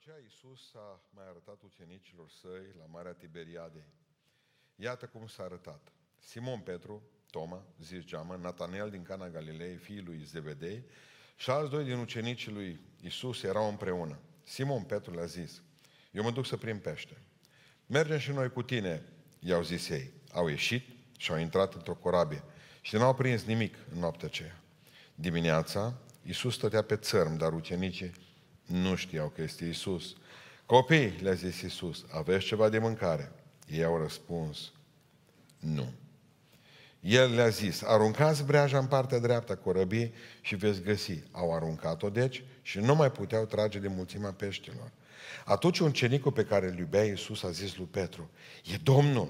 aceea Iisus a mai arătat ucenicilor săi la Marea Tiberiadei. Iată cum s-a arătat. Simon Petru, Toma, zis geamă, Natanel din Cana Galilei, fiul lui Zebedei, și alți doi din ucenicii lui Iisus erau împreună. Simon Petru le-a zis, eu mă duc să prind pește. Mergem și noi cu tine, i-au zis ei. Au ieșit și au intrat într-o corabie și n-au prins nimic în noaptea aceea. Dimineața, Iisus stătea pe țărm, dar ucenicii nu știau că este Isus. Copii, le-a zis Isus, aveți ceva de mâncare? Ei au răspuns, nu. El le-a zis, aruncați breaja în partea dreaptă a corăbiei și veți găsi. Au aruncat-o deci și nu mai puteau trage de mulțimea peștilor. Atunci un cenicul pe care îl iubea Iisus a zis lui Petru, e Domnul.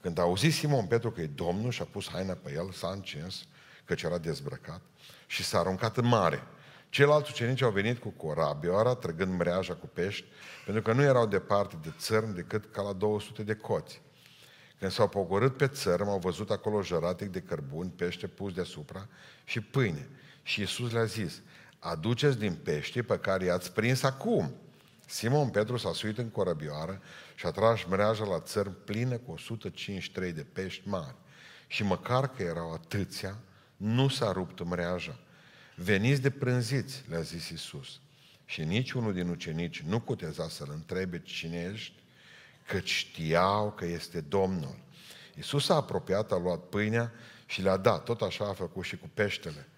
Când a auzit Simon Petru că e Domnul și a pus haina pe el, s-a încins, căci era dezbrăcat, și s-a aruncat în mare. Ceilalți ucenici au venit cu corabioara, trăgând mreaja cu pești, pentru că nu erau departe de țărm decât ca la 200 de coți. Când s-au pogorât pe țărm, au văzut acolo jăratic de cărbuni, pește pus deasupra și pâine. Și Iisus le-a zis, aduceți din pește pe care i-ați prins acum. Simon Petru s-a suit în corăbioară și a tras mreaja la țărm plină cu 153 de pești mari. Și măcar că erau atâția, nu s-a rupt mreaja. Veniți de prânziți, le-a zis Isus. Și niciunul din ucenici nu cuteza să-l întrebe cine ești, că știau că este Domnul. Isus a apropiat, a luat pâinea și le-a dat. Tot așa a făcut și cu peștele.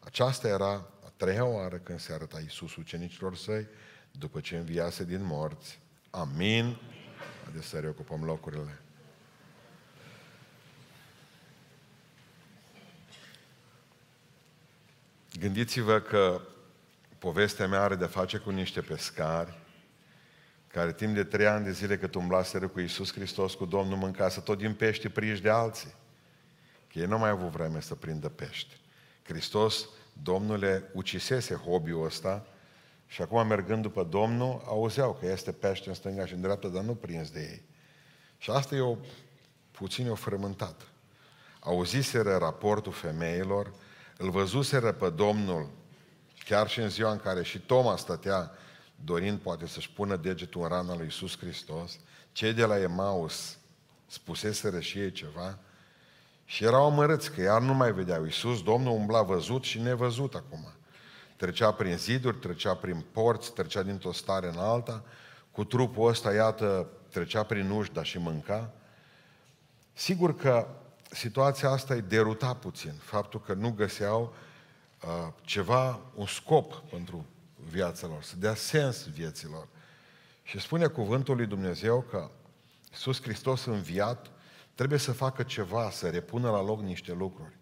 Aceasta era a treia oară când se arăta Isus ucenicilor săi, după ce înviase din morți. Amin. Haideți să reocupăm locurile. Gândiți-vă că povestea mea are de face cu niște pescari care timp de trei ani de zile cât umblaseră cu Iisus Hristos, cu Domnul, mâncase tot din pește prinși de alții. Că ei nu mai au avut vreme să prindă pește. Hristos, Domnule, ucisese hobby-ul ăsta și acum mergând după Domnul, auzeau că este pește în stânga și în dreapta, dar nu prins de ei. Și asta e o, puțin o frământată. Auziseră raportul femeilor, îl văzuseră pe Domnul, chiar și în ziua în care și Toma stătea dorind poate să-și pună degetul în rana lui Iisus Hristos, cei de la Emaus spuseseră și ei ceva și erau amărâți că iar nu mai vedeau. Iisus, Domnul umbla văzut și nevăzut acum. Trecea prin ziduri, trecea prin porți, trecea dintr-o stare în alta, cu trupul ăsta, iată, trecea prin uși, dar și mânca. Sigur că situația asta îi deruta puțin, faptul că nu găseau uh, ceva, un scop pentru viața lor, să dea sens vieților. Și spune cuvântul lui Dumnezeu că Iisus Hristos înviat trebuie să facă ceva, să repună la loc niște lucruri.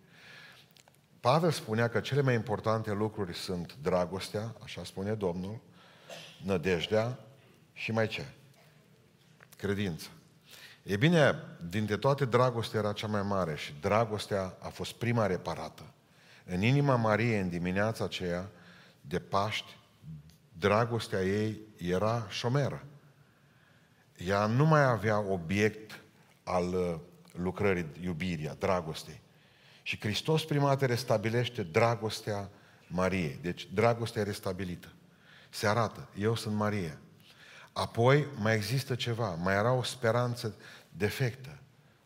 Pavel spunea că cele mai importante lucruri sunt dragostea, așa spune Domnul, nădejdea și mai ce? Credință. E bine, dintre toate dragostea era cea mai mare și dragostea a fost prima reparată. În inima Mariei, în dimineața aceea de Paști, dragostea ei era șomeră. Ea nu mai avea obiect al uh, lucrării, iubirii, a dragostei. Și Hristos prima dată restabilește dragostea Mariei. Deci dragostea restabilită. Se arată, eu sunt Maria. Apoi mai există ceva, mai era o speranță defectă,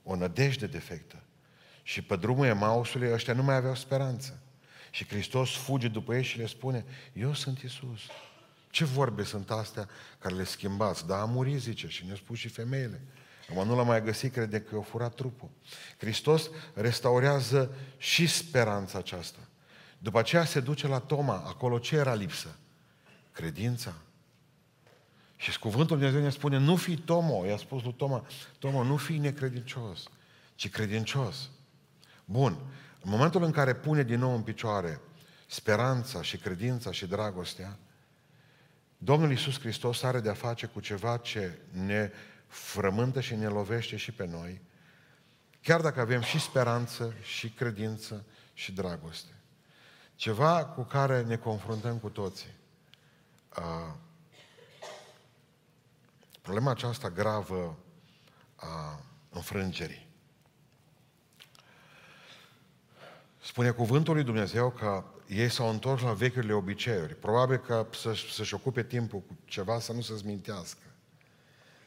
o nădejde defectă. Și pe drumul Emausului ăștia nu mai aveau speranță. Și Hristos fuge după ei și le spune, eu sunt Isus. Ce vorbe sunt astea care le schimbați? Da, a murit, zice, și ne-a spus și femeile. Acum nu l-a mai găsit, crede că i-a furat trupul. Hristos restaurează și speranța aceasta. După aceea se duce la Toma, acolo ce era lipsă? Credința. Și cuvântul Dumnezeu ne spune, nu fi Tomo, i-a spus lui Toma, Tomo, nu fi necredincios, ci credincios. Bun, în momentul în care pune din nou în picioare speranța și credința și dragostea, Domnul Iisus Hristos are de-a face cu ceva ce ne frământă și ne lovește și pe noi, chiar dacă avem și speranță, și credință, și dragoste. Ceva cu care ne confruntăm cu toții. Uh, problema aceasta gravă a înfrângerii. Spune cuvântul lui Dumnezeu că ei s-au întors la vechiurile obiceiuri. Probabil că să, să-și ocupe timpul cu ceva să nu se zmintească.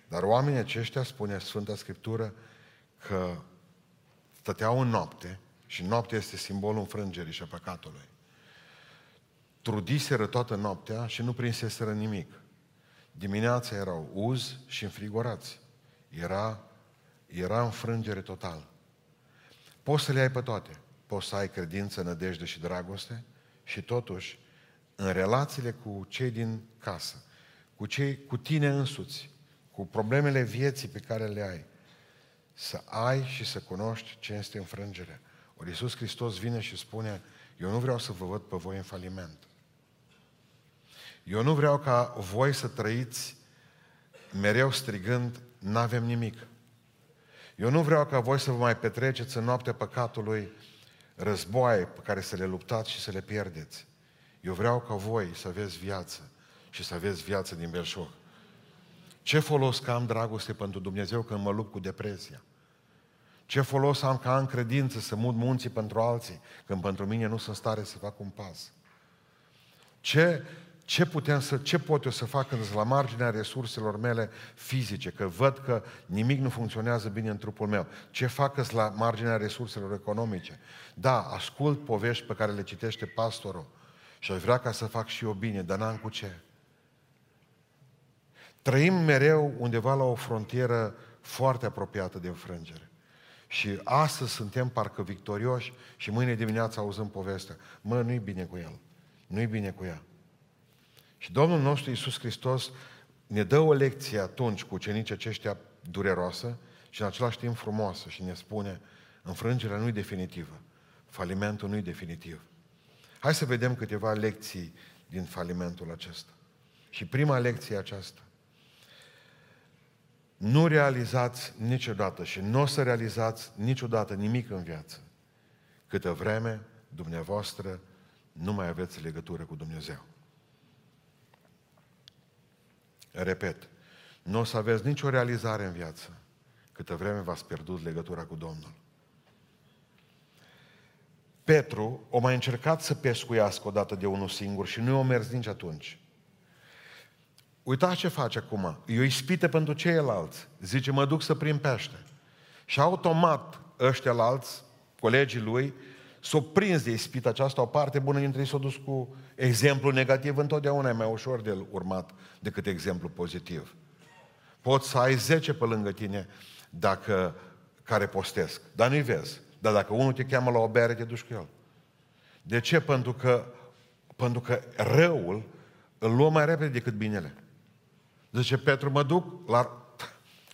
Dar oamenii aceștia, spune Sfânta Scriptură, că stăteau în noapte și noaptea este simbolul înfrângerii și a păcatului. Trudiseră toată noaptea și nu prinseseră nimic. Dimineața erau uz și înfrigorați. Era, era înfrângere totală. Poți să le ai pe toate. Poți să ai credință, nădejde și dragoste și totuși, în relațiile cu cei din casă, cu cei cu tine însuți, cu problemele vieții pe care le ai, să ai și să cunoști ce este înfrângerea. Ori Iisus Hristos vine și spune, eu nu vreau să vă văd pe voi în faliment. Eu nu vreau ca voi să trăiți mereu strigând, n-avem nimic. Eu nu vreau ca voi să vă mai petreceți în noaptea păcatului războaie pe care să le luptați și să le pierdeți. Eu vreau ca voi să aveți viață și să aveți viață din belșug. Ce folos că am dragoste pentru Dumnezeu când mă lupt cu depresia? Ce folos am că am credință să mut munții pentru alții, când pentru mine nu sunt stare să fac un pas? Ce, ce, putem să, ce pot eu să fac când sunt la marginea resurselor mele fizice, că văd că nimic nu funcționează bine în trupul meu? Ce fac când la marginea resurselor economice? Da, ascult povești pe care le citește pastorul și aș vrea ca să fac și eu bine, dar n-am cu ce. Trăim mereu undeva la o frontieră foarte apropiată de înfrângere. Și astăzi suntem parcă victorioși și mâine dimineața auzăm povestea. Mă, nu-i bine cu el. Nu-i bine cu ea. Și Domnul nostru Iisus Hristos ne dă o lecție atunci cu ucenicii aceștia dureroasă și în același timp frumoasă și ne spune înfrângerea nu-i definitivă, falimentul nu-i definitiv. Hai să vedem câteva lecții din falimentul acesta. Și prima lecție e aceasta. Nu realizați niciodată și nu o să realizați niciodată nimic în viață câtă vreme dumneavoastră nu mai aveți legătură cu Dumnezeu. Repet, nu o să aveți nicio realizare în viață câtă vreme v-ați pierdut legătura cu Domnul. Petru o mai încercat să pescuiască odată de unul singur și nu i-a mers nici atunci. Uitați ce face acum. E o ispită pentru ceilalți. Zice, mă duc să prind pește. Și automat ăștia alți, colegii lui, s-au prins de ispită aceasta, o parte bună dintre ei s-au dus cu exemplu negativ, întotdeauna e mai ușor de urmat decât exemplu pozitiv. Poți să ai 10 pe lângă tine dacă, care postesc, dar nu-i vezi. Dar dacă unul te cheamă la o bere, te duci cu el. De ce? Pentru că, pentru că răul îl luă mai repede decât binele. Zice Petru, mă duc la,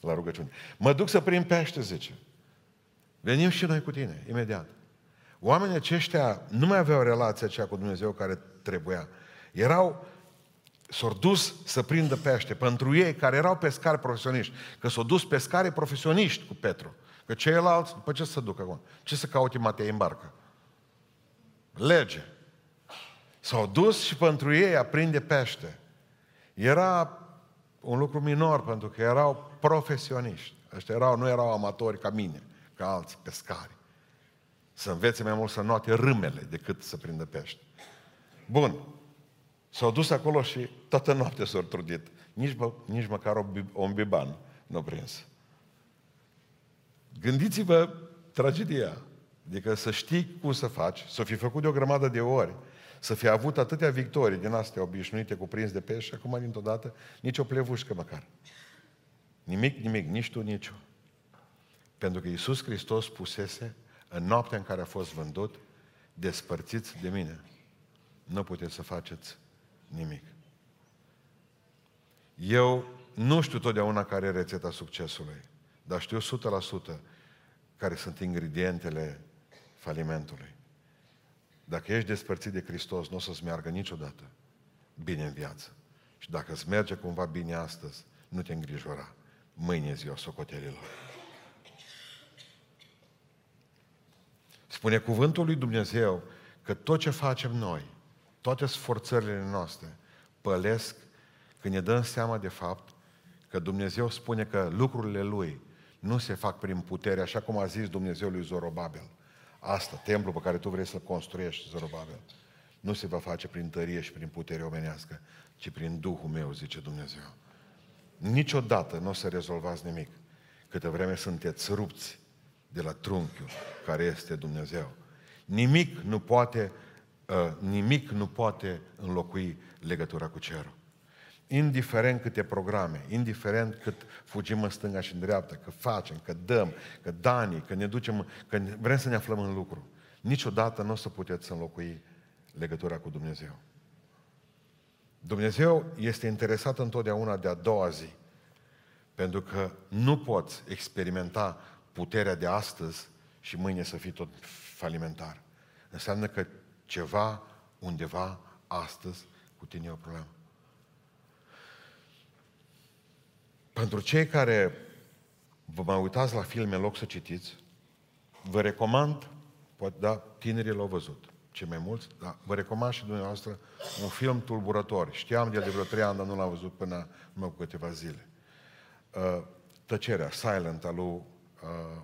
la rugăciune. Mă duc să prind pește, zice. Venim și noi cu tine, imediat. Oamenii aceștia nu mai aveau relația aceea cu Dumnezeu care trebuia. Erau, s-au dus să prindă pește. Pentru ei, care erau pescari profesioniști, că s-au dus pescari profesioniști cu Petru. Că ceilalți, după ce să ducă acum? Ce să caute Matei în barcă? Lege. S-au dus și pentru ei a prinde pește. Era un lucru minor, pentru că erau profesioniști. Ăștia erau, nu erau amatori ca mine, ca alți pescari. Să învețe mai mult să noate râmele decât să prindă pește. Bun. S-au dus acolo și toată noaptea s-au trudit. Nici, bă, nici măcar o, un biban nu prins. Gândiți-vă tragedia. Adică să știi cum să faci, să fi făcut de o grămadă de ori, să fi avut atâtea victorii din astea obișnuite cu prins de pește și acum dintr-o dată nici o plevușcă măcar. Nimic, nimic, nici tu, nici eu. Pentru că Iisus Hristos pusese în noaptea în care a fost vândut, despărțiți de mine. Nu puteți să faceți nimic. Eu nu știu totdeauna care e rețeta succesului, dar știu 100% care sunt ingredientele falimentului. Dacă ești despărțit de Hristos, nu o să-ți meargă niciodată bine în viață. Și dacă îți merge cumva bine astăzi, nu te îngrijora. Mâine e ziua socotelilor. Spune cuvântul lui Dumnezeu că tot ce facem noi, toate sforțările noastre, pălesc când ne dăm seama de fapt că Dumnezeu spune că lucrurile Lui nu se fac prin putere, așa cum a zis Dumnezeu lui Zorobabel. Asta, templul pe care tu vrei să-l construiești, Zorobabel, nu se va face prin tărie și prin putere omenească, ci prin Duhul meu, zice Dumnezeu. Niciodată nu o să rezolvați nimic câtă vreme sunteți rupți de la trunchiul care este Dumnezeu. Nimic nu poate, uh, nimic nu poate înlocui legătura cu cerul. Indiferent câte programe, indiferent cât fugim în stânga și în dreapta, că facem, că dăm, că dani, că ne ducem, că vrem să ne aflăm în lucru, niciodată nu o să puteți înlocui legătura cu Dumnezeu. Dumnezeu este interesat întotdeauna de a doua zi, pentru că nu poți experimenta puterea de astăzi și mâine să fii tot falimentar. Înseamnă că ceva, undeva, astăzi, cu tine e o problemă. Pentru cei care vă mai uitați la filme în loc să citiți, vă recomand, poate da, tinerii l-au văzut, cei mai mulți, dar vă recomand și dumneavoastră un film tulburător. Știam de el de vreo trei ani, dar nu l-am văzut până în cu câteva zile. Uh, tăcerea, Silent, al lui, uh,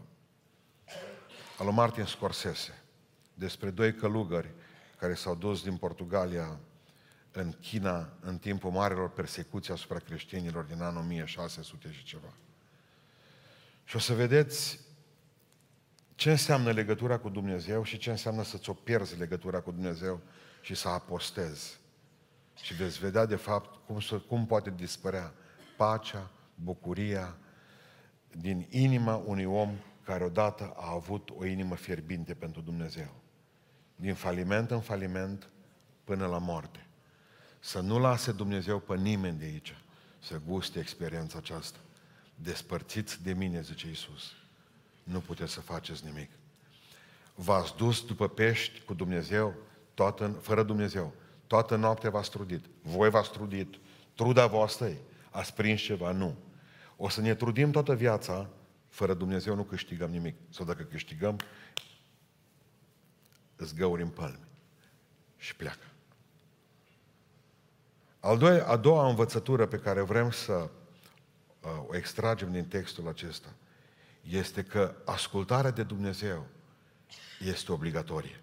al lui Martin Scorsese, despre doi călugări care s-au dus din Portugalia în China în timpul marilor persecuții asupra creștinilor din anul 1600 și ceva. Și o să vedeți ce înseamnă legătura cu Dumnezeu și ce înseamnă să-ți o pierzi legătura cu Dumnezeu și să apostezi. Și veți vedea de fapt cum, să, cum poate dispărea pacea, bucuria din inima unui om care odată a avut o inimă fierbinte pentru Dumnezeu. Din faliment în faliment până la moarte. Să nu lase Dumnezeu pe nimeni de aici să guste experiența aceasta. Despărțiți de mine, zice Iisus. Nu puteți să faceți nimic. V-ați dus după pești cu Dumnezeu, toată, fără Dumnezeu. Toată noaptea v-ați trudit. Voi v-ați trudit. Truda voastră Ați prins ceva? Nu. O să ne trudim toată viața, fără Dumnezeu nu câștigăm nimic. Sau dacă câștigăm, îți găuri în palme și pleacă. Al doilea, a doua învățătură pe care vrem să uh, o extragem din textul acesta este că ascultarea de Dumnezeu este obligatorie.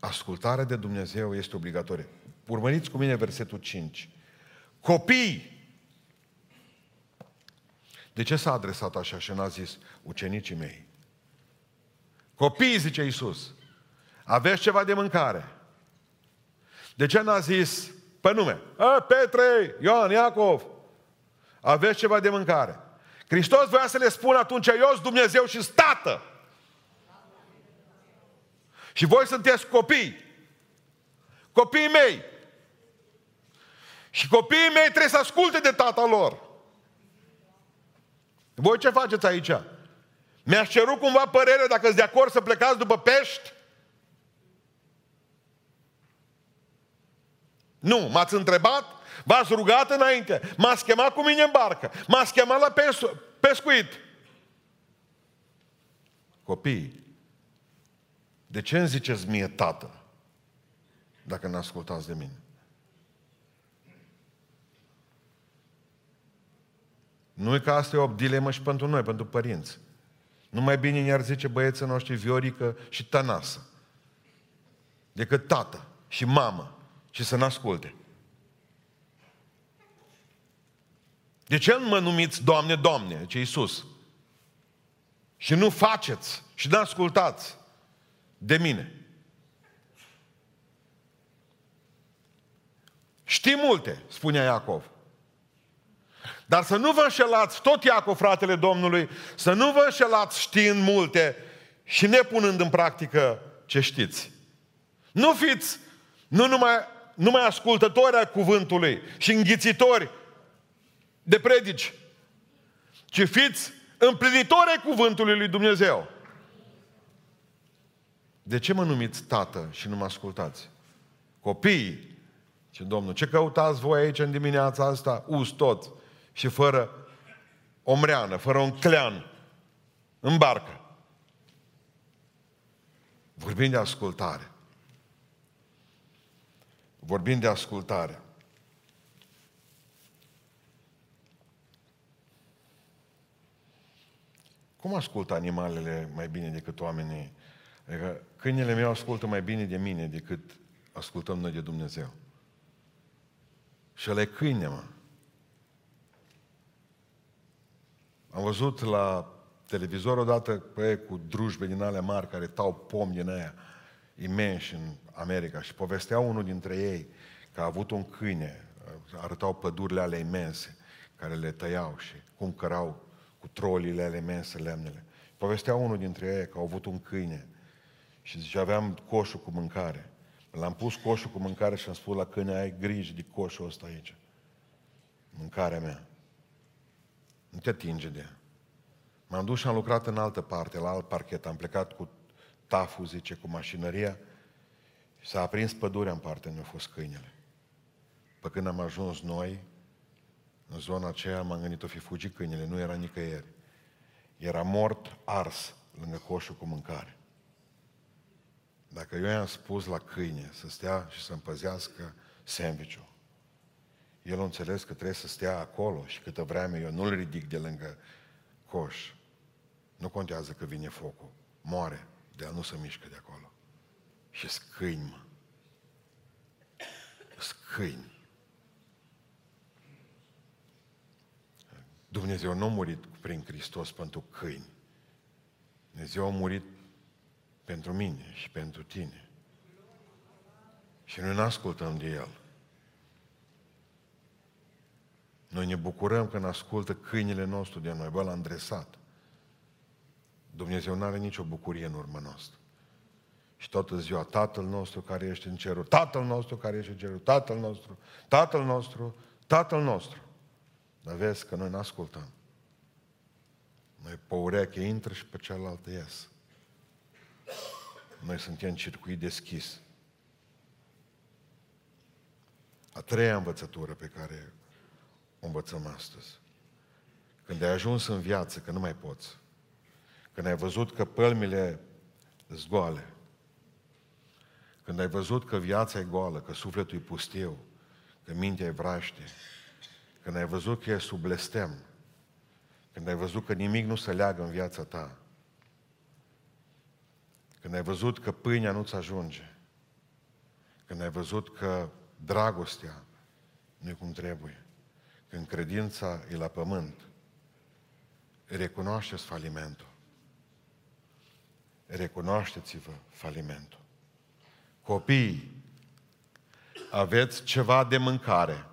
Ascultarea de Dumnezeu este obligatorie. Urmăriți cu mine versetul 5. Copii, de ce s-a adresat așa și n-a zis ucenicii mei? Copii, zice Iisus, aveți ceva de mâncare. De ce n-a zis pe nume? A, Petre, Ioan, Iacov, aveți ceva de mâncare. Hristos voia să le spună atunci, eu sunt Dumnezeu și Tată. Și voi sunteți copii. Copiii mei. Și copiii mei trebuie să asculte de tata lor. Voi ce faceți aici? Mi-aș cerut cumva părere dacă sunt de acord să plecați după pești? Nu, m-ați întrebat, v-ați rugat înainte, m-ați chemat cu mine în barcă, m-ați chemat la pes- pescuit. Copii, de ce îmi ziceți mie tată dacă nu ascultați de mine? Nu e că asta e o dilemă și pentru noi, pentru părinți. Nu mai bine ne-ar zice băieții noștri Viorică și Tănasă decât tată și mamă și să n-asculte. De ce nu mă numiți Doamne, Doamne, ce Iisus? Și nu faceți și nu ascultați de mine. Știi multe, spunea Iacov. Dar să nu vă înșelați, tot Iacov, fratele Domnului, să nu vă înșelați știind multe și nepunând în practică ce știți. Nu fiți nu numai, numai ascultători ai cuvântului și înghițitori de predici, ci fiți împlinitori ai cuvântului lui Dumnezeu. De ce mă numiți tată și nu mă ascultați? Copiii, ce Domnul, ce căutați voi aici în dimineața asta? Us toți și fără o mreană, fără un clean în barcă. Vorbim de ascultare. Vorbim de ascultare. Cum ascultă animalele mai bine decât oamenii? Adică câinele meu ascultă mai bine de mine decât ascultăm noi de Dumnezeu. Și ăla e câine, mă. Am văzut la televizor odată pe cu drujbe din alea mari care tau pom din aia imensi în America și povestea unul dintre ei că a avut un câine, arătau pădurile alea imense care le tăiau și cum cărau cu trolile alea imense lemnele. Povestea unul dintre ei că au avut un câine și zice, aveam coșul cu mâncare. L-am pus coșul cu mâncare și am spus la câine, ai grijă de coșul ăsta aici. Mâncarea mea. Nu te atinge de ea. M-am dus și am lucrat în altă parte, la alt parchet. Am plecat cu tafu, zice, cu mașinăria și s-a aprins pădurea în partea unde au fost câinele. Pe când am ajuns noi, în zona aceea m-am gândit o fi fugit câinele, nu era nicăieri. Era mort, ars, lângă coșul cu mâncare. Dacă eu i-am spus la câine să stea și să împăzească sandwich-ul, el a înțeles că trebuie să stea acolo și câtă vreme eu nu-l ridic de lângă coș. Nu contează că vine focul. Moare, de el nu se mișcă de acolo. Și scâini, mă. Scâini. Dumnezeu nu a murit prin Hristos pentru câini. Dumnezeu a murit pentru mine și pentru tine. Și noi nu ascultăm de El. Noi ne bucurăm când ascultă câinile nostru de noi. Bă, l-am dresat. Dumnezeu nu are nicio bucurie în urmă noastră. Și toată ziua, Tatăl nostru care ești în cerul, Tatăl nostru care ești în cerul, Tatăl nostru, Tatăl nostru, Tatăl nostru. Dar vezi că noi nu ascultăm. Noi pe ureche intră și pe cealaltă ies. Noi suntem circuit deschis. A treia învățătură pe care o învățăm astăzi. Când ai ajuns în viață, că nu mai poți, când ai văzut că pălmile zgoale, când ai văzut că viața e goală, că sufletul e pustiu, că mintea e vraște, când ai văzut că e sub blestem, când ai văzut că nimic nu se leagă în viața ta, când ai văzut că pâinea nu-ți ajunge, când ai văzut că dragostea nu e cum trebuie, când credința e la pământ, recunoașteți falimentul. Recunoașteți-vă falimentul. Copiii, aveți ceva de mâncare.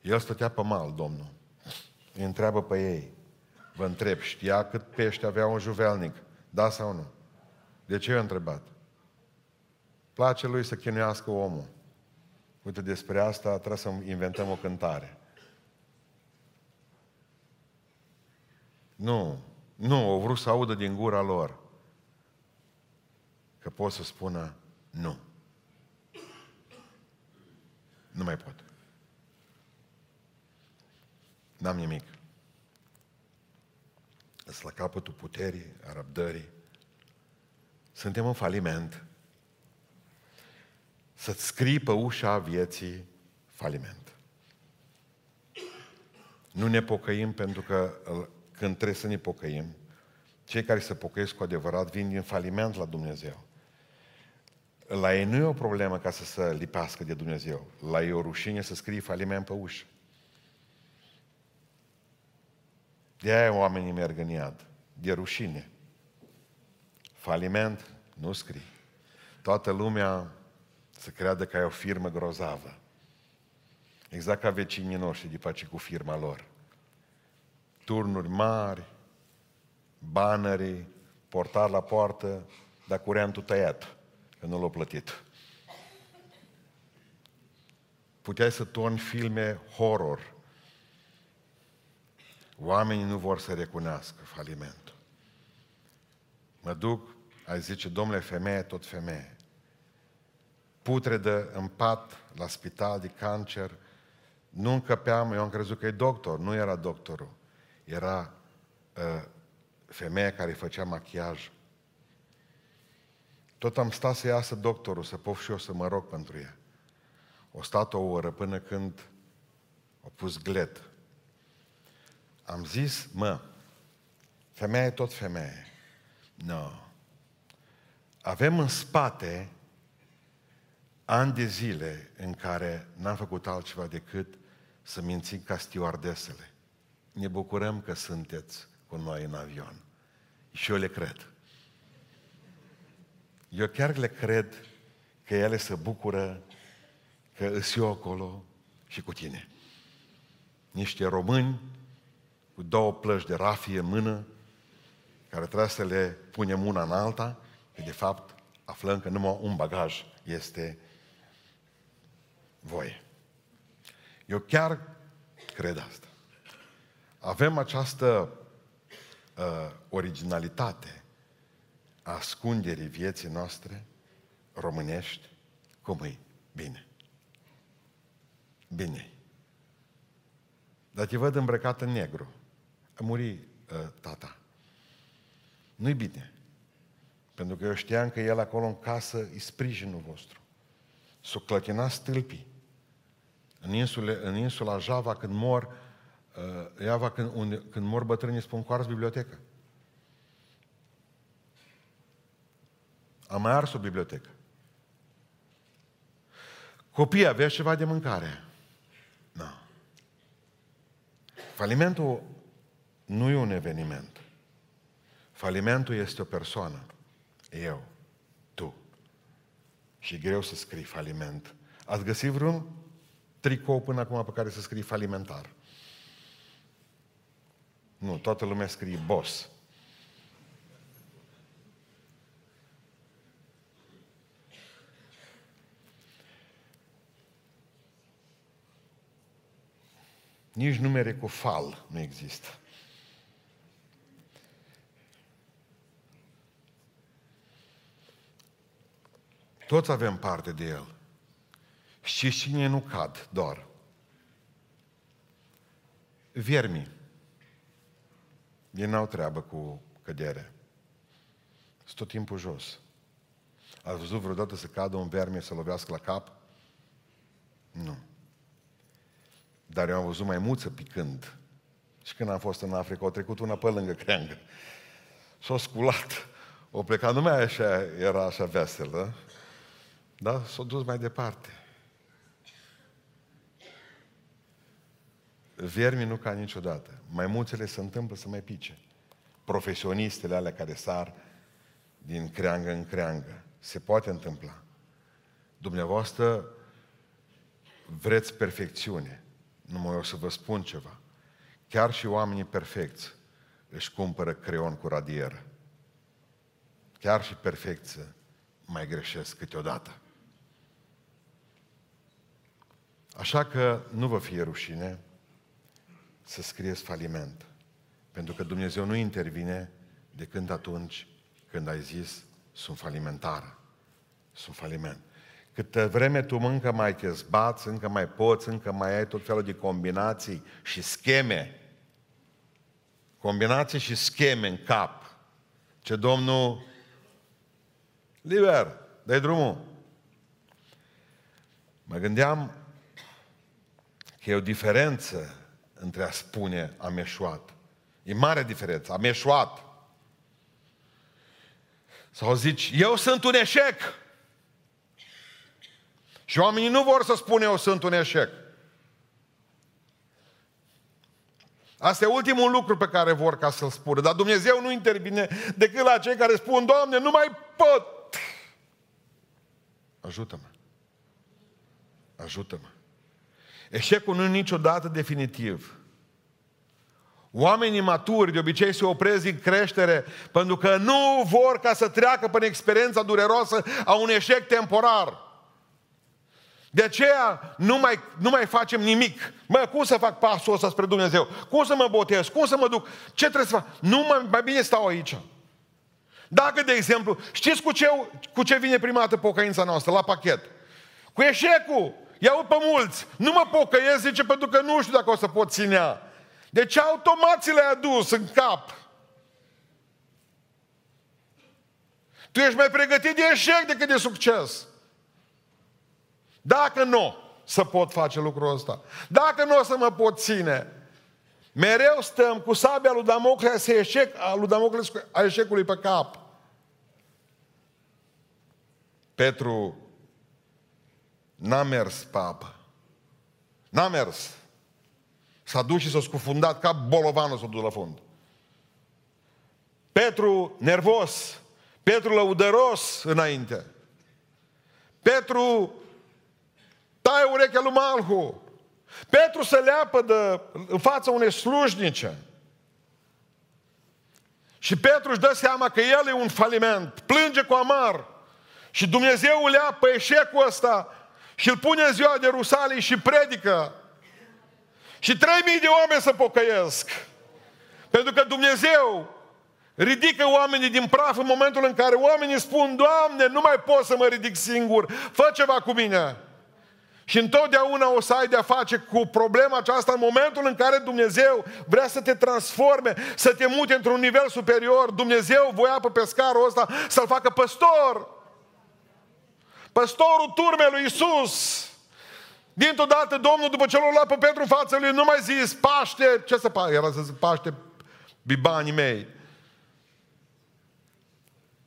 El stătea pe mal, Domnul. Îi întreabă pe ei. Vă întreb, știa cât pește avea un juvelnic? Da sau nu? De ce i-a întrebat? Place lui să chinuiască omul. Uite, despre asta trebuie să inventăm o cântare. Nu, nu, au vrut să audă din gura lor că pot să spună nu. Nu mai pot. N-am nimic. Sunt la capătul puterii, a răbdării. Suntem în faliment. Să-ți scrii pe ușa vieții faliment. Nu ne pocăim pentru că când trebuie să ne pocăim, cei care se pocăiesc cu adevărat vin din faliment la Dumnezeu. La ei nu e o problemă ca să se lipească de Dumnezeu. La ei e o rușine să scrie faliment pe ușă. De aia oamenii merg în iad. De rușine. Faliment, nu scrii. Toată lumea să creadă că ai o firmă grozavă. Exact ca vecinii noștri de face cu firma lor. Turnuri mari, banări, portar la poartă, dar curentul tăiat, că nu l-au plătit. Puteai să torni filme horror Oamenii nu vor să recunoască falimentul. Mă duc, ai zice, domnule, femeie, tot femeie. Putredă în pat, la spital de cancer, nu încăpeam, eu am crezut că e doctor, nu era doctorul. Era uh, femeia care îi făcea machiaj. Tot am stat să iasă doctorul, să pof și eu să mă rog pentru ea. O stat o oră până când a pus glet am zis, mă, femeia e tot femeie. Nu. No. Avem în spate ani de zile în care n-am făcut altceva decât să mințim ca stewardesele. Ne bucurăm că sunteți cu noi în avion. Și eu le cred. Eu chiar le cred că ele se bucură că îs eu acolo și cu tine. Niște români cu două plăci de rafie în mână, care trebuie să le punem una în alta, că de fapt aflăm că numai un bagaj este voie. Eu chiar cred asta. Avem această uh, originalitate a ascunderii vieții noastre românești, cum e bine. Bine. Dar te văd îmbrăcat în negru. A muri uh, tata. Nu-i bine. Pentru că eu știam că el acolo în casă e sprijinul vostru. S-o clătina stâlpii. În, insule, în insula Java, când mor, uh, Java, când, unde, când mor bătrânii, spun cu ars bibliotecă. Am mai ars o bibliotecă. Copii, aveți ceva de mâncare? Nu. No. Falimentul nu e un eveniment. Falimentul este o persoană. Eu. Tu. Și e greu să scrii faliment. Ați găsit vreun tricou până acum pe care să scrii falimentar? Nu, toată lumea scrie boss. Nici numere cu fal nu există. Toți avem parte de el. Și cine nu cad doar? Viermii. Ei n-au treabă cu cădere. Sunt tot timpul jos. Ați văzut vreodată să cadă un verme să lovească la cap? Nu. Dar eu am văzut mai muță picând. Și când am fost în Africa, au trecut una pe lângă creangă. S-a sculat. O plecat, numai așa era așa veselă. Da? S-a dus mai departe. Vermii nu ca niciodată. Mai mulțele se întâmplă să mai pice. Profesionistele alea care sar din creangă în creangă. Se poate întâmpla. Dumneavoastră vreți perfecțiune. Numai o să vă spun ceva. Chiar și oamenii perfecți își cumpără creion cu radieră. Chiar și perfecță mai greșesc câteodată. Așa că nu vă fie rușine să scrieți faliment. Pentru că Dumnezeu nu intervine decât atunci când ai zis sunt falimentară. Sunt faliment. Câtă vreme tu încă mai te zbați, încă mai poți, încă mai ai tot felul de combinații și scheme. Combinații și scheme în cap. Ce Domnul, liber, dai drumul. Mă gândeam că e o diferență între a spune am eșuat. E mare diferență, am eșuat. Sau zici, eu sunt un eșec. Și oamenii nu vor să spună eu sunt un eșec. Asta e ultimul lucru pe care vor ca să-l spună. Dar Dumnezeu nu intervine decât la cei care spun, Doamne, nu mai pot. Ajută-mă. Ajută-mă. Eșecul nu e niciodată definitiv. Oamenii maturi de obicei se opresc din creștere pentru că nu vor ca să treacă prin experiența dureroasă a un eșec temporar. De aceea nu mai, nu mai facem nimic. Mă, cum să fac pasul ăsta spre Dumnezeu? Cum să mă botez? Cum să mă duc? Ce trebuie să fac? Nu mai, mai bine stau aici. Dacă, de exemplu, știți cu ce, cu ce vine prima dată pocăința noastră? La pachet. Cu eșecul. Iau pe mulți. Nu mă pocăiesc, zice, pentru că nu știu dacă o să pot ținea. Deci automat ți le-ai adus în cap. Tu ești mai pregătit de eșec decât de succes. Dacă nu să pot face lucrul ăsta, dacă nu o să mă pot ține, mereu stăm cu sabia lui Damocles, eșec, a lui Damocles a eșecului pe cap. Petru N-a mers pe apă. N-a mers. S-a dus și s-a scufundat ca bolovanul s-a dus la fund. Petru nervos, Petru lăudăros înainte. Petru taie urechea lui Malhu. Petru se leapă de, în fața unei slujnice. Și Petru își dă seama că el e un faliment. Plânge cu amar. Și Dumnezeu îl ia pe eșecul ăsta și îl pune în ziua de Rusalii și predică. Și 3000 de oameni să pocăiesc. Pentru că Dumnezeu ridică oamenii din praf în momentul în care oamenii spun, Doamne, nu mai pot să mă ridic singur, fă ceva cu mine. Și întotdeauna o să ai de-a face cu problema aceasta în momentul în care Dumnezeu vrea să te transforme, să te mute într-un nivel superior. Dumnezeu voia pe pescarul ăsta să-l facă păstor. Păstorul turmei lui Isus. Dintr-o dată Domnul, după ce l-a luat pe Petru în fața lui, nu mai zis, Paște, ce să Paște? Era să zic, Paște, bibanii mei.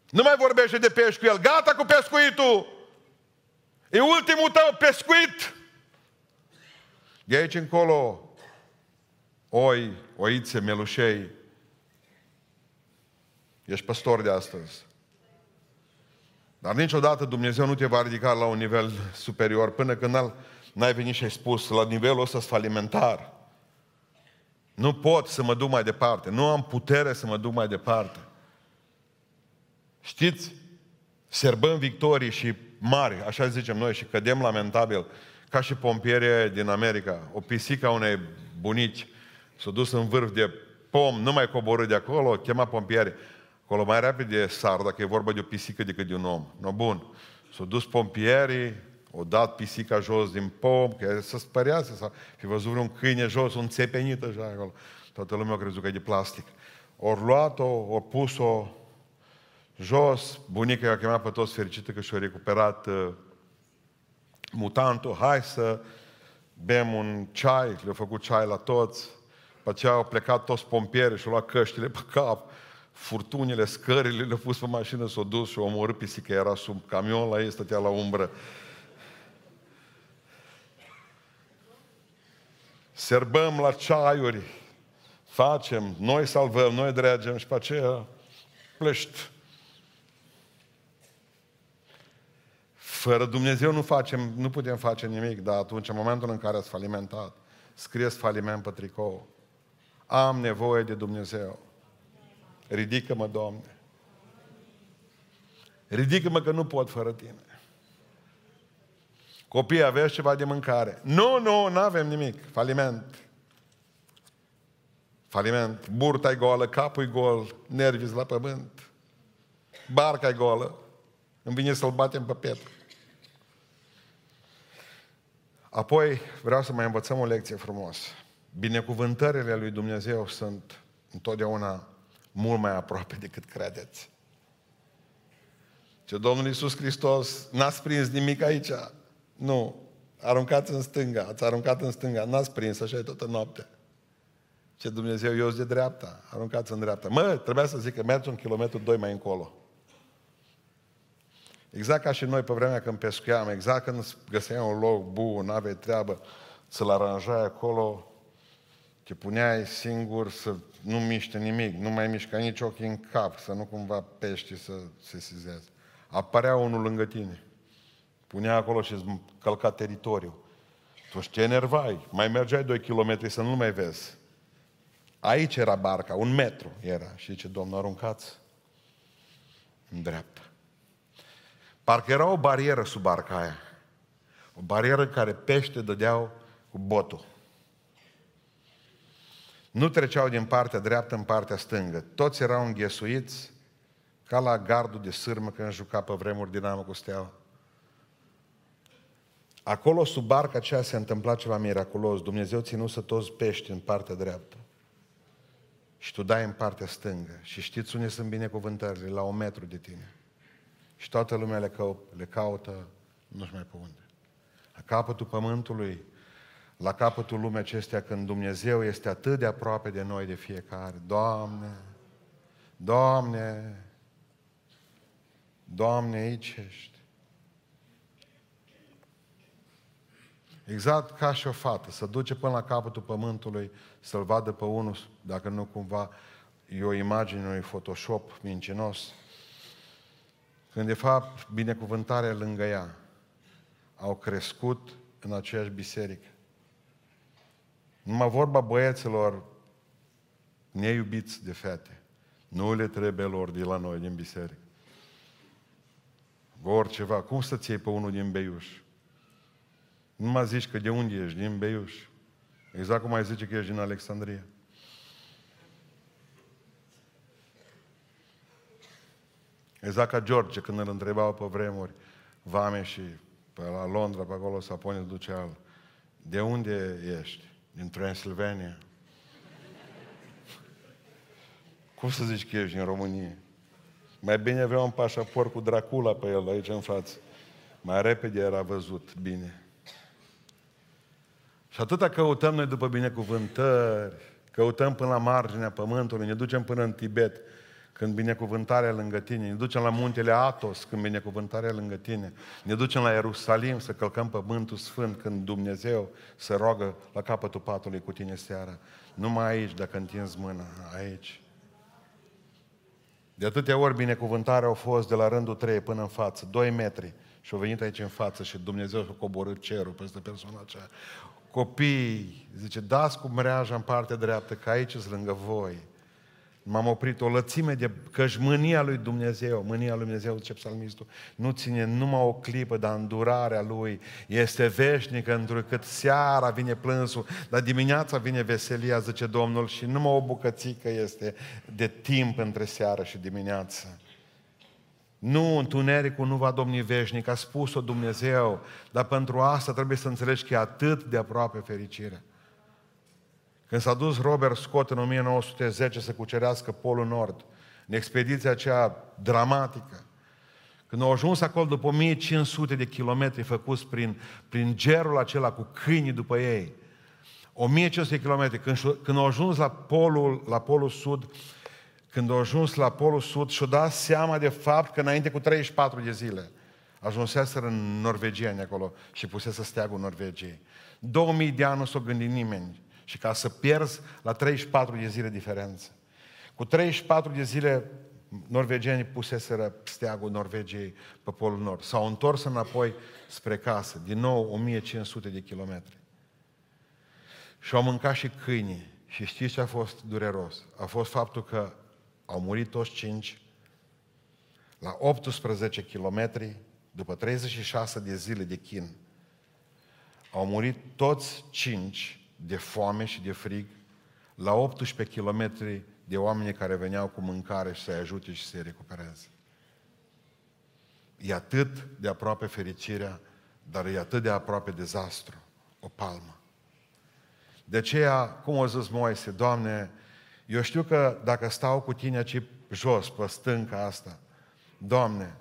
Nu mai vorbește de pești cu el. Gata cu pescuitul! E ultimul tău pescuit! De aici încolo, oi, oițe, melușei, ești păstor de astăzi. Dar niciodată Dumnezeu nu te va ridica la un nivel superior până când n-ai venit și ai spus la nivelul ăsta falimentar. Nu pot să mă duc mai departe. Nu am putere să mă duc mai departe. Știți? Serbăm victorii și mari, așa zicem noi, și cădem lamentabil, ca și pompierii din America. O pisică a unei bunici s-a dus în vârf de pom, nu mai coborât de acolo, chema pompieri. Acolo mai repede sar, dacă e vorba de o pisică decât de un om. No, bun. S-au dus pompierii, au dat pisica jos din pom, că să spărease, să fi văzut un câine jos, un țepenit așa acolo. Toată lumea a crezut că e de plastic. Ori luat-o, ori pus-o jos, bunica i-a chemat pe toți fericită că și-a recuperat uh, mutantul, hai să bem un ceai, le-au făcut ceai la toți, după aceea au plecat toți pompieri și au luat căștile pe cap, furtunile, scările, le-au pus pe mașină, s-au dus și au omorât pisica, era sub camion la ei, stătea la umbră. Serbăm la ceaiuri, facem, noi salvăm, noi dregem și pe aceea plăști. Fără Dumnezeu nu, facem, nu putem face nimic, dar atunci, în momentul în care ați falimentat, scrieți faliment pe tricou. Am nevoie de Dumnezeu. Ridică-mă, Doamne. Ridică-mă că nu pot fără Tine. Copii, aveți ceva de mâncare? Nu, nu, nu avem nimic. Faliment. Faliment. Burta e goală, capul e gol, nervii la pământ. Barca e goală. Îmi vine să-l batem pe Petru. Apoi vreau să mai învățăm o lecție frumos. Binecuvântările lui Dumnezeu sunt întotdeauna mult mai aproape decât credeți. Ce Domnul Iisus Hristos n-ați prins nimic aici. Nu. Aruncați în stânga. Ați aruncat în stânga. N-ați prins așa e toată noaptea. Ce Dumnezeu, eu de dreapta. Aruncați în dreapta. Mă, trebuia să zic că mergi un kilometru, doi mai încolo. Exact ca și noi pe vremea când pescuiam, exact când găseai un loc bun, aveai treabă, să-l aranjai acolo, te puneai singur să nu miște nimic, nu mai mișca nici ochii în cap, să nu cumva pești să se sizeze. Apărea unul lângă tine. Punea acolo și îți călca teritoriu. Tu te enervai, mai mergeai 2 km să nu mai vezi. Aici era barca, un metru era. Și ce Domnul, aruncați în dreapta. Parcă era o barieră sub barca aia. O barieră în care pește dădeau cu botul. Nu treceau din partea dreaptă în partea stângă. Toți erau înghesuiți ca la gardul de sârmă când juca pe vremuri dinamă cu steaua. Acolo, sub barca aceea, se întâmpla ceva miraculos. Dumnezeu ținuse toți pești în partea dreaptă. Și tu dai în partea stângă. Și știți unde sunt binecuvântările? La un metru de tine. Și toată lumea le, cău, le caută, nu știu mai pe unde. La capătul pământului, la capătul lumii acestea, când Dumnezeu este atât de aproape de noi, de fiecare. Doamne, Doamne, Doamne, aici ești. Exact ca și o fată, să duce până la capătul pământului, să-l vadă pe unul, dacă nu cumva e o imagine unui Photoshop mincinos, când de fapt binecuvântarea lângă ea au crescut în aceeași biserică. Numai vorba băieților neiubiți de fete. Nu le trebuie lor de la noi din biserică. Oriceva. Cum să-ți iei pe unul din Beiuș? Nu mă zici că de unde ești, din Beiuș. Exact cum ai zice că ești din Alexandria. Exact ca George, când îl întrebau pe vremuri, vame și pe la Londra, pe acolo, să pune duceal. De unde ești? Din Transilvania. Cum să zici că ești în România? Mai bine vreau un pașaport cu Dracula pe el aici în față. Mai repede era văzut bine. Și atâta căutăm noi după binecuvântări, căutăm până la marginea pământului, ne ducem până în Tibet, când binecuvântarea lângă tine, ne ducem la muntele Atos, când binecuvântarea lângă tine, ne ducem la Ierusalim să călcăm pământul sfânt, când Dumnezeu se roagă la capătul patului cu tine seara. Numai aici, dacă întinzi mâna, aici. De atâtea ori binecuvântarea au fost de la rândul 3 până în față, 2 metri. Și au venit aici în față și Dumnezeu a coborât cerul peste persoana aceea. Copii, zice, dați cu mreaja în partea dreaptă, că aici sunt lângă voi. M-am oprit o lățime de căci mânia lui Dumnezeu, mânia lui Dumnezeu, zice psalmistul, nu ține numai o clipă, dar îndurarea lui este veșnică, întrucât seara vine plânsul, dar dimineața vine veselia, zice Domnul, și numai o bucățică este de timp între seară și dimineață. Nu, întunericul nu va domni veșnic, a spus-o Dumnezeu, dar pentru asta trebuie să înțelegi că e atât de aproape fericirea. Când s-a dus Robert Scott în 1910 să cucerească Polul Nord, în expediția aceea dramatică, când au ajuns acolo după 1500 de kilometri făcuți prin, prin gerul acela cu câinii după ei, 1500 de kilometri, când, când au ajuns la polul, la polul sud, când au ajuns la polul sud și-au dat seama de fapt că înainte cu 34 de zile ajunseseră în Norvegia acolo și pusese steagul Norvegiei. 2000 de ani nu s-o gândit nimeni și ca să pierzi la 34 de zile diferență. Cu 34 de zile norvegienii puseseră steagul Norvegiei pe Polul Nord. S-au întors înapoi spre casă, din nou 1500 de kilometri. Și au mâncat și câinii. Și știți ce a fost dureros? A fost faptul că au murit toți cinci la 18 kilometri, după 36 de zile de chin. Au murit toți cinci de foame și de frig, la 18 km de oameni care veneau cu mâncare și să-i ajute și să-i recupereze. E atât de aproape fericirea, dar e atât de aproape dezastru, o palmă. De aceea, cum a zis Moise, Doamne, eu știu că dacă stau cu tine aici jos, pe stânca asta, Doamne,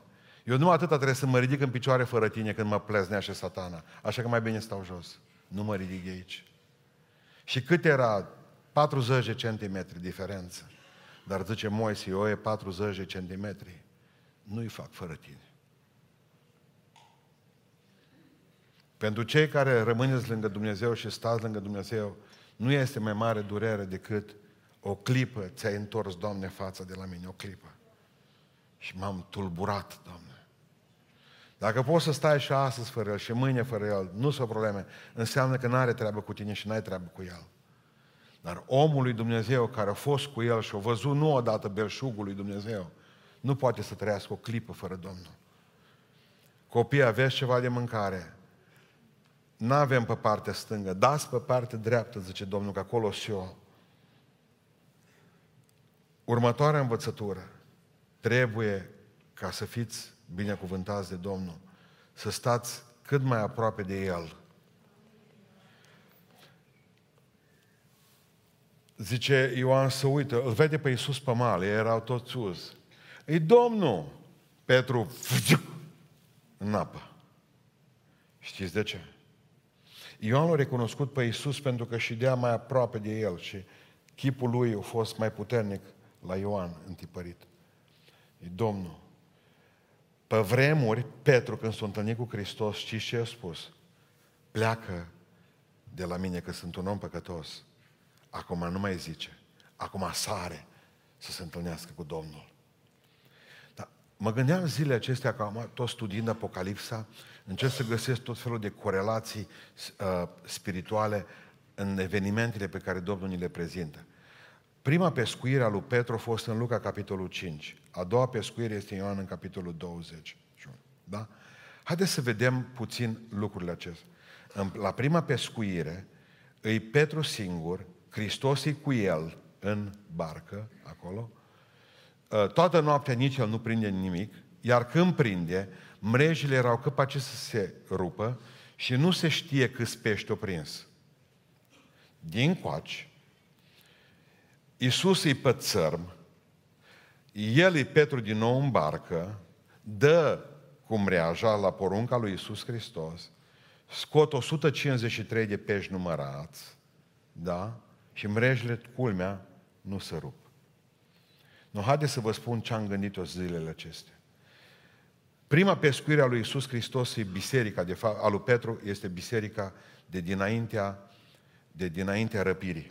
eu nu atâta trebuie să mă ridic în picioare fără tine când mă pleznește satana. Așa că mai bine stau jos. Nu mă ridic de aici. Și cât era? 40 de centimetri diferență. Dar zice Moise, eu e 40 de centimetri. Nu-i fac fără tine. Pentru cei care rămâneți lângă Dumnezeu și stați lângă Dumnezeu, nu este mai mare durere decât o clipă ți-ai întors, Doamne, fața de la mine, o clipă. Și m-am tulburat, Doamne. Dacă poți să stai și astăzi fără El și mâine fără El, nu sunt probleme. Înseamnă că nu are treabă cu tine și n-ai treabă cu El. Dar omul lui Dumnezeu care a fost cu El și a văzut nu odată belșugul lui Dumnezeu, nu poate să trăiască o clipă fără Domnul. Copii, aveți ceva de mâncare. Nu avem pe partea stângă, dați pe partea dreaptă, zice Domnul, că acolo și eu. Următoarea învățătură trebuie ca să fiți binecuvântați de Domnul, să stați cât mai aproape de El. Zice Ioan să uită, îl vede pe Iisus pe mal, ei erau toți uz. E Domnul! Petru, în apă. Știți de ce? Ioan a recunoscut pe Iisus pentru că și dea mai aproape de el și chipul lui a fost mai puternic la Ioan întipărit. E Domnul. Pe vremuri, Petru, când s-a întâlnit cu Hristos, știți ce a spus? Pleacă de la mine că sunt un om păcătos, acum nu mai zice, acum sare să se întâlnească cu Domnul. Dar mă gândeam zilele acestea că am tot studiind Apocalipsa, încerc să găsesc tot felul de corelații uh, spirituale în evenimentele pe care Domnul ni le prezintă. Prima pescuire a lui Petru a fost în Luca, capitolul 5. A doua pescuire este în Ioan, în capitolul 20. Da? Haideți să vedem puțin lucrurile acestea. La prima pescuire, îi Petru singur, Hristos e cu el în barcă, acolo. Ă, toată noaptea nici el nu prinde nimic, iar când prinde, mrejile erau capace să se rupă și nu se știe câți pești o prins. Din coaci, Iisus îi pe țărm, el e Petru din nou în barcă, dă cu mreaja la porunca lui Iisus Hristos, scot 153 de pești numărați, da? Și mrejile, culmea, nu se rup. Nu, haideți să vă spun ce am gândit eu zilele acestea. Prima pescuire a lui Iisus Hristos e biserica, de fapt, a lui Petru este biserica de dinaintea, de dinaintea răpirii.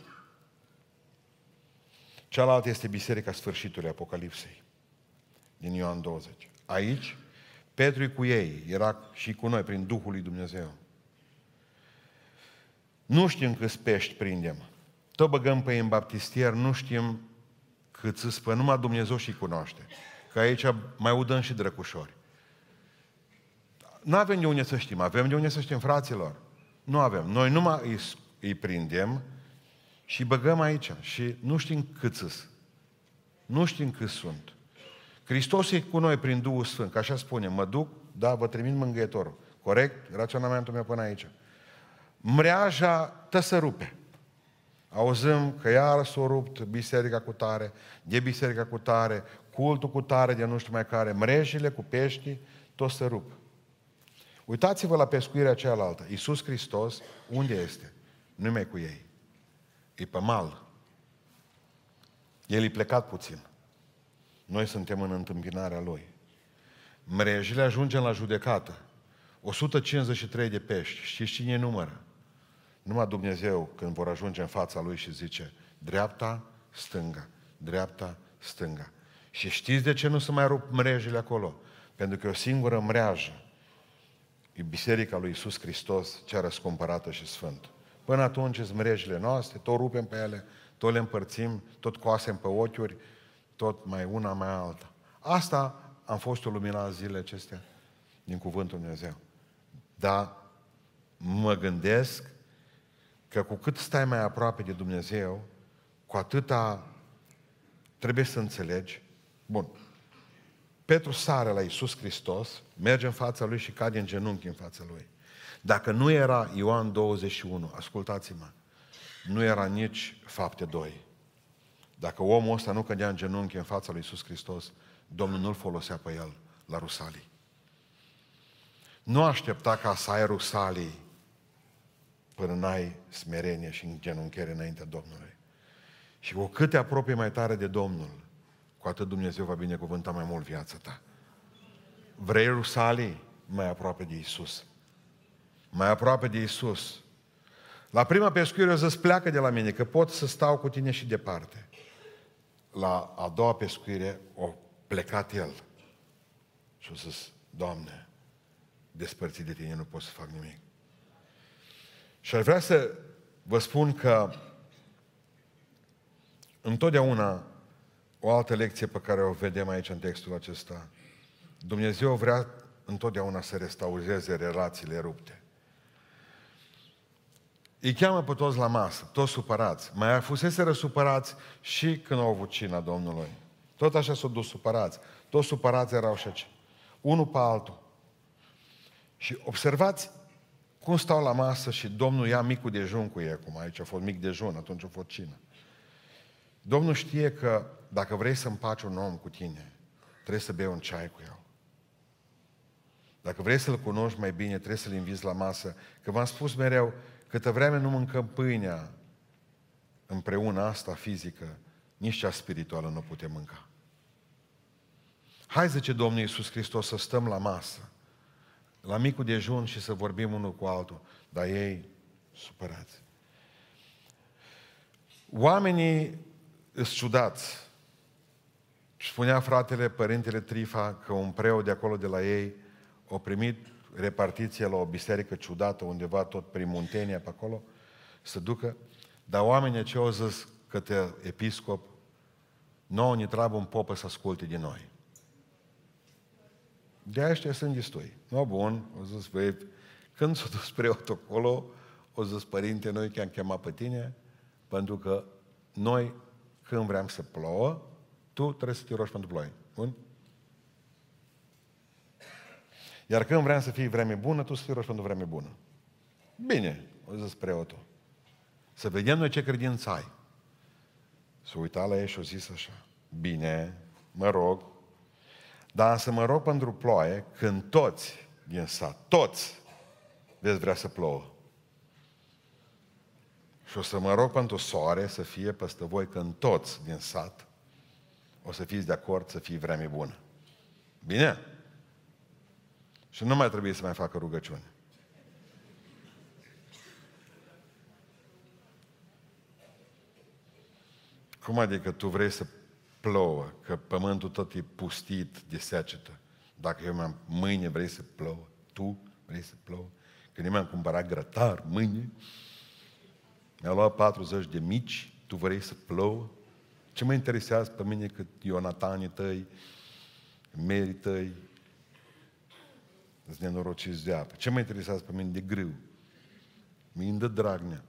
Cealaltă este biserica sfârșitului Apocalipsei, din Ioan 20. Aici, Petru e cu ei, era și cu noi, prin Duhul lui Dumnezeu. Nu știm câți pești prindem. Tot băgăm pe în baptistier, nu știm cât să spă, numai Dumnezeu și cunoaște. Că aici mai udăm și drăcușori. Nu avem de unde să știm, avem de unde să știm, fraților. Nu avem. Noi numai îi, îi prindem și băgăm aici și nu știm cât sunt. Nu știm cât sunt. Hristos e cu noi prin Duhul Sfânt, că așa spune, mă duc, da, vă trimit mângâietorul. Corect? Raționamentul meu până aici. Mreaja tă să rupe. Auzim că iar s-a rupt biserica cu tare, de biserica cu tare, cultul cu tare de nu știu mai care, mrejile cu pești, tot să rup. Uitați-vă la pescuirea cealaltă. Iisus Hristos, unde este? Nu mai cu ei. E pe mal. El e plecat puțin. Noi suntem în întâmpinarea Lui. Mrejile ajungem la judecată. 153 de pești. Știți cine numără? Numai Dumnezeu când vor ajunge în fața Lui și zice dreapta, stânga, dreapta, stânga. Și știți de ce nu se mai rup mrejile acolo? Pentru că e o singură mreajă. E Biserica lui Isus Hristos, cea răscumpărată și sfântă. Până atunci sunt mrejile noastre, tot rupem pe ele, tot le împărțim, tot coasem pe ochiuri, tot mai una, mai alta. Asta am fost luminat zilele acestea din Cuvântul Dumnezeu. Dar mă gândesc că cu cât stai mai aproape de Dumnezeu, cu atâta trebuie să înțelegi. Bun. Petru sare la Iisus Hristos, merge în fața Lui și cade în genunchi în fața Lui. Dacă nu era Ioan 21, ascultați-mă, nu era nici fapte 2. Dacă omul ăsta nu cădea în genunchi în fața lui Iisus Hristos, Domnul nu-l folosea pe el la Rusalii. Nu aștepta ca să ai Rusalii până n-ai smerenie și genunchiere înaintea Domnului. Și cu cât te apropii mai tare de Domnul, cu atât Dumnezeu va binecuvânta mai mult viața ta. Vrei Rusalii? Mai aproape de Isus. Mai aproape de Isus. La prima pescuire o să-ți pleacă de la mine, că pot să stau cu tine și departe. La a doua pescuire o plecat el. Și o să Doamne, despărțit de tine nu pot să fac nimic. Și aș vrea să vă spun că întotdeauna o altă lecție pe care o vedem aici în textul acesta, Dumnezeu vrea întotdeauna să restaureze relațiile rupte. Îi cheamă pe toți la masă, toți supărați. Mai fusese supărați și când au avut cina Domnului. Tot așa s-au dus supărați. Toți supărați erau și aici. Unul pe altul. Și observați cum stau la masă și Domnul ia micul dejun cu ei acum. Aici a fost mic dejun, atunci a fost cină. Domnul știe că dacă vrei să împaci un om cu tine, trebuie să bei un ceai cu el. Dacă vrei să-l cunoști mai bine, trebuie să-l inviți la masă. Că v-am spus mereu, câtă vreme nu mâncăm pâinea împreună asta fizică, nici cea spirituală nu putem mânca. Hai, zice Domnul Iisus Hristos, să stăm la masă la micul dejun și să vorbim unul cu altul. Dar ei supărați. Oamenii sunt ciudați. Spunea fratele, părintele Trifa, că un preot de acolo de la ei a primit repartiție la o biserică ciudată undeva tot prin Muntenia pe acolo, să ducă, dar oamenii aceia au zis către episcop, nouă ne trebuie un popă să asculte din noi. De aceștia sunt destui. No, bun, o zis, băi, când s-a dus preotul acolo, o zis, părinte, noi că am chemat pe tine, pentru că noi, când vrem să plouă, tu trebuie să te rogi pentru ploaie. Bun? Iar când vrem să fie vreme bună, tu să te rogi pentru vreme bună. Bine, o zis preotul. Să vedem noi ce credință ai. S-a uitat la ei și a zis așa. Bine, mă rog, dar să mă rog pentru ploaie când toți din sat, toți veți vrea să plouă. Și o să mă rog pentru soare să fie peste voi când toți din sat o să fiți de acord să fie vreme bună. Bine? Și nu mai trebuie să mai facă rugăciune. Cum adică tu vrei să plouă, că pământul tot e pustit de secetă. Dacă eu mi-am, mâine vrei să plouă, tu vrei să plouă. Că nu mi-am cumpărat grătar mâine, mi-a luat 40 de mici, tu vrei să plouă. Ce mă interesează pe mine cât Ionatanii tăi, merii tăi, sunt nenorociți de apă. Ce mă interesează pe mine de grâu? Mi de Dragnea.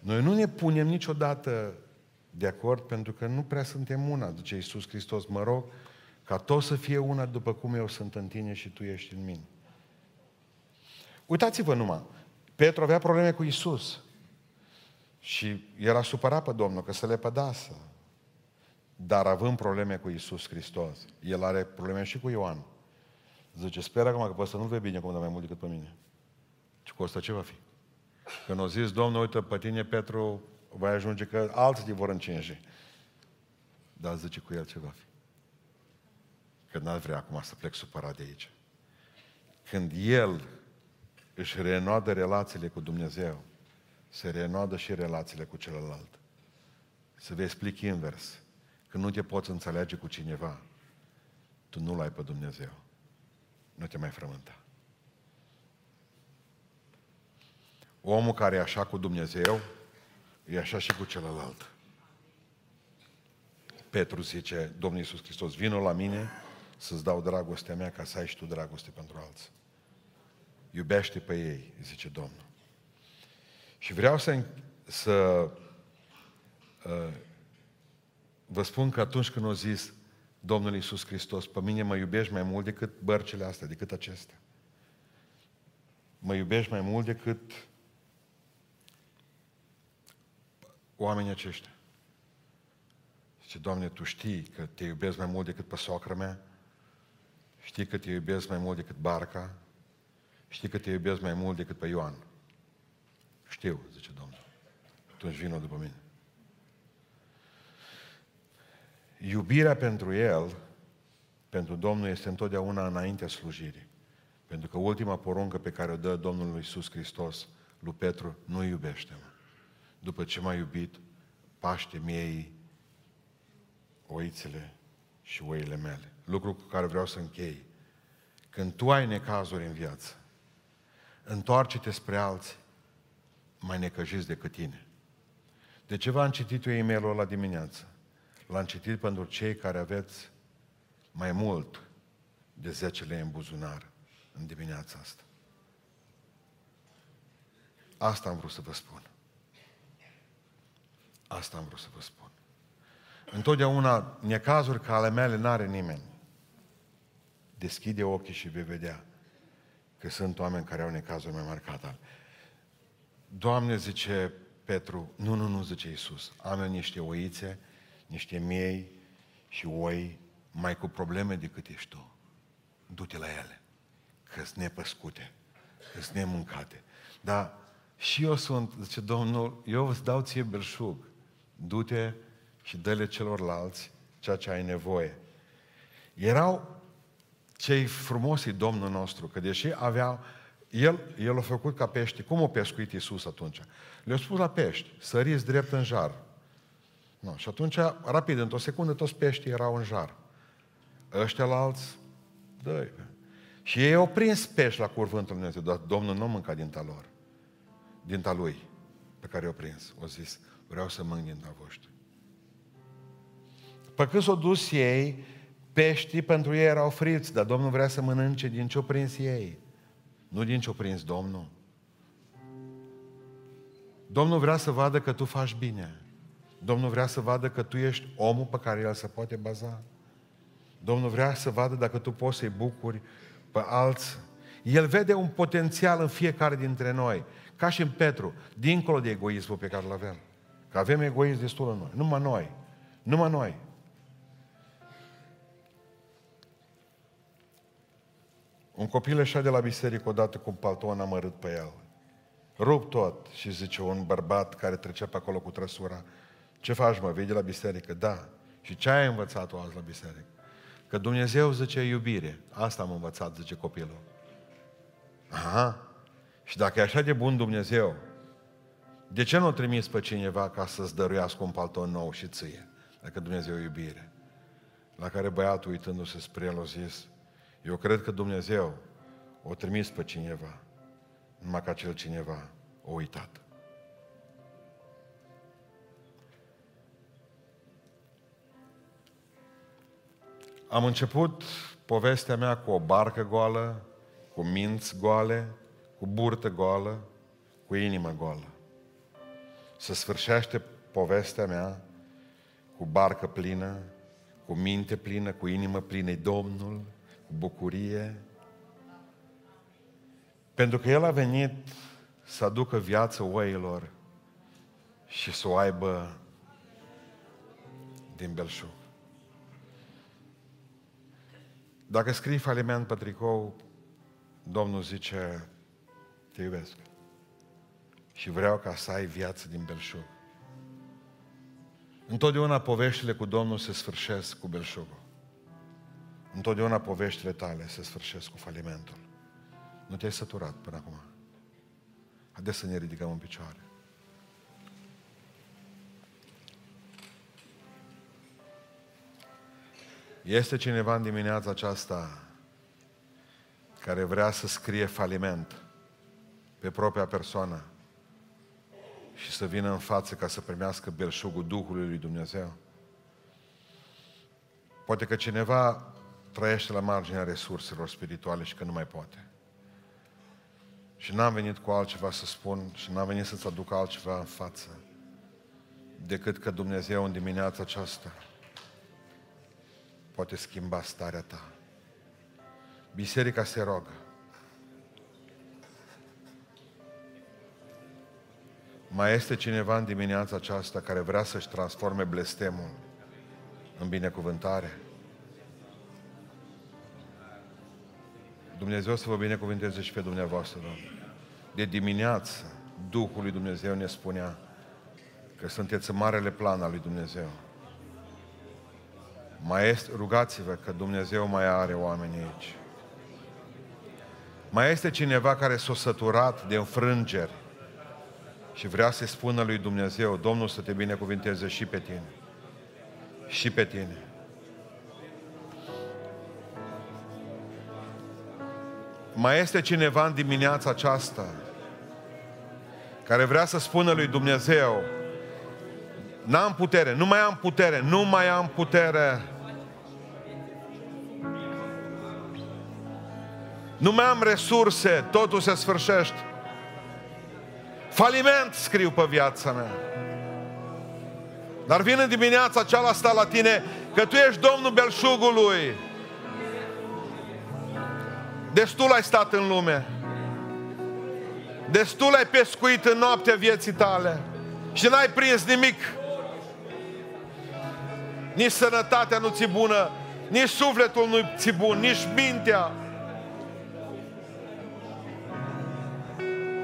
Noi nu ne punem niciodată de acord pentru că nu prea suntem una, zice Iisus Hristos, mă rog, ca tot să fie una după cum eu sunt în tine și tu ești în mine. Uitați-vă numai, Petru avea probleme cu Iisus și era supărat pe Domnul că se le pădasă. Dar având probleme cu Iisus Hristos, el are probleme și cu Ioan. Zice, sper acum că pe ăsta nu vei bine cum mai mult decât pe mine. Și cu ăsta ce va fi? Când o zis, Domnul, uite, pe tine, Petru, va ajunge că alții te vor încinge. Dar zice cu el ce va fi. Că n-ar vrea acum să plec supărat de aici. Când el își renoadă relațiile cu Dumnezeu, se renoadă și relațiile cu celălalt. Să vă explic invers. Când nu te poți înțelege cu cineva, tu nu-L ai pe Dumnezeu. Nu te mai frământa. Omul care e așa cu Dumnezeu, e așa și cu celălalt. Petru zice, Domnul Iisus Hristos, vină la mine să-ți dau dragostea mea ca să ai și tu dragoste pentru alții. Iubește pe ei, zice Domnul. Și vreau să, să uh, vă spun că atunci când o zis Domnul Iisus Hristos, pe mine mă iubești mai mult decât bărcile astea, decât acestea. Mă iubești mai mult decât oamenii aceștia. Zice, Doamne, Tu știi că te iubesc mai mult decât pe socră mea, știi că te iubesc mai mult decât barca, știi că te iubesc mai mult decât pe Ioan. Știu, zice Domnul. Atunci vină după mine. Iubirea pentru El, pentru Domnul, este întotdeauna înaintea slujirii. Pentru că ultima poruncă pe care o dă Domnul Iisus Hristos lui Petru, nu iubește-mă. După ce m-a iubit, paște miei oițele și oile mele. Lucru cu care vreau să închei. Când tu ai necazuri în viață, întoarce-te spre alții mai necăjiți decât tine. De ce v-am citit eu e-mailul ăla dimineață? L-am citit pentru cei care aveți mai mult de 10 lei în buzunar în dimineața asta. Asta am vrut să vă spun. Asta am vrut să vă spun. Întotdeauna necazuri ca ale mele n-are nimeni. Deschide ochii și vei vedea că sunt oameni care au necazuri mai mari ca tale. Doamne, zice Petru, nu, nu, nu, zice Iisus, am eu niște oițe, niște miei și oi mai cu probleme decât ești tu. Du-te la ele, că sunt nepăscute, că sunt nemâncate. Dar și eu sunt, zice Domnul, eu îți dau ție belșug, du-te și dă-le celorlalți ceea ce ai nevoie. Erau cei frumosi Domnul nostru, că deși aveau El, el a făcut ca pești. Cum a pescuit Iisus atunci? Le-a spus la pești, săriți drept în jar. No, și atunci, rapid, într-o secundă, toți peștii erau în jar. Ăștia la alți, dă Și ei au prins pești la cuvântul Lui Dumnezeu, dar Domnul nu mânca din lor, din lui pe care i-au prins. O zis, vreau să mănânc din voștri. Pe cât s-au dus ei, peștii pentru ei erau friți, dar Domnul vrea să mănânce din ce-au prins ei. Nu din ce-o prins Domnul. Domnul vrea să vadă că tu faci bine. Domnul vrea să vadă că tu ești omul pe care el se poate baza. Domnul vrea să vadă dacă tu poți să-i bucuri pe alții. El vede un potențial în fiecare dintre noi, ca și în Petru, dincolo de egoismul pe care îl avem. Că avem egoism destul în noi. Numai noi. Numai noi. Un copil ieșea de la biserică odată cu un palton amărât pe el. Rup tot și zice un bărbat care trecea pe acolo cu trăsura. Ce faci, mă? Vei de la biserică? Da. Și ce ai învățat-o azi la biserică? Că Dumnezeu zice iubire. Asta am învățat, zice copilul. Aha. Și dacă e așa de bun Dumnezeu, de ce nu trimis pe cineva ca să-ți dăruiască un palton nou și ție? Dacă Dumnezeu e iubire. La care băiatul, uitându-se spre el, a zis, eu cred că Dumnezeu o trimis pe cineva, numai că acel cineva o uitat. Am început povestea mea cu o barcă goală, cu minți goale, cu burtă goală, cu inimă goală. Să sfârșește povestea mea cu barcă plină, cu minte plină, cu inimă plină, Domnul, cu bucurie, pentru că El a venit să aducă viață oilor și să o aibă din belșug. Dacă scrii faliment pe tricou, Domnul zice, te iubesc. Și vreau ca să ai viață din belșug. Întotdeauna poveștile cu Domnul se sfârșesc cu belșugul. Întotdeauna poveștile tale se sfârșesc cu falimentul. Nu te-ai săturat până acum. Haideți să ne ridicăm în picioare. Este cineva în dimineața aceasta care vrea să scrie faliment pe propria persoană și să vină în față ca să primească belșugul Duhului lui Dumnezeu? Poate că cineva trăiește la marginea resurselor spirituale și că nu mai poate. Și n-am venit cu altceva să spun și n-am venit să-ți aduc altceva în față decât că Dumnezeu în dimineața aceasta poate schimba starea ta. Biserica se rogă. Mai este cineva în dimineața aceasta care vrea să-și transforme blestemul în binecuvântare? Dumnezeu să vă binecuvânteze și pe dumneavoastră, Doamne. De dimineață, Duhul lui Dumnezeu ne spunea că sunteți în marele plan al lui Dumnezeu. Mai este, rugați-vă că Dumnezeu mai are oameni aici. Mai este cineva care s-a săturat de înfrângeri și vrea să spună lui Dumnezeu, Domnul să te binecuvinteze și pe tine. Și pe tine. Mai este cineva în dimineața aceasta care vrea să spună lui Dumnezeu, n-am putere, nu mai am putere, nu mai am putere. Nu mai am resurse, totul se sfârșește. Faliment scriu pe viața mea. Dar vine dimineața aceasta la tine că tu ești Domnul belșugului. Destul ai stat în lume. Destul ai pescuit în noaptea vieții tale. Și n-ai prins nimic. Nici sănătatea nu ți bună, nici sufletul nu ți bun, nici mintea.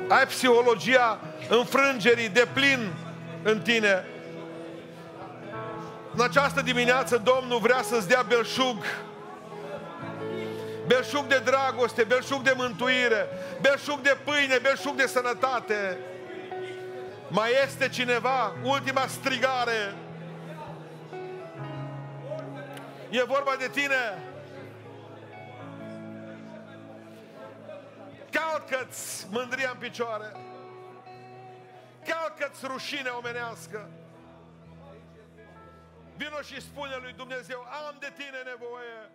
Ai psihologia înfrângerii de plin în tine. În această dimineață Domnul vrea să-ți dea belșug belșug de dragoste, belșug de mântuire, belșug de pâine, belșug de sănătate. Mai este cineva? Ultima strigare. E vorba de tine. Calcă-ți mândria în picioare. Calcă-ți rușine omenească. Vino și spune lui Dumnezeu, am de tine nevoie.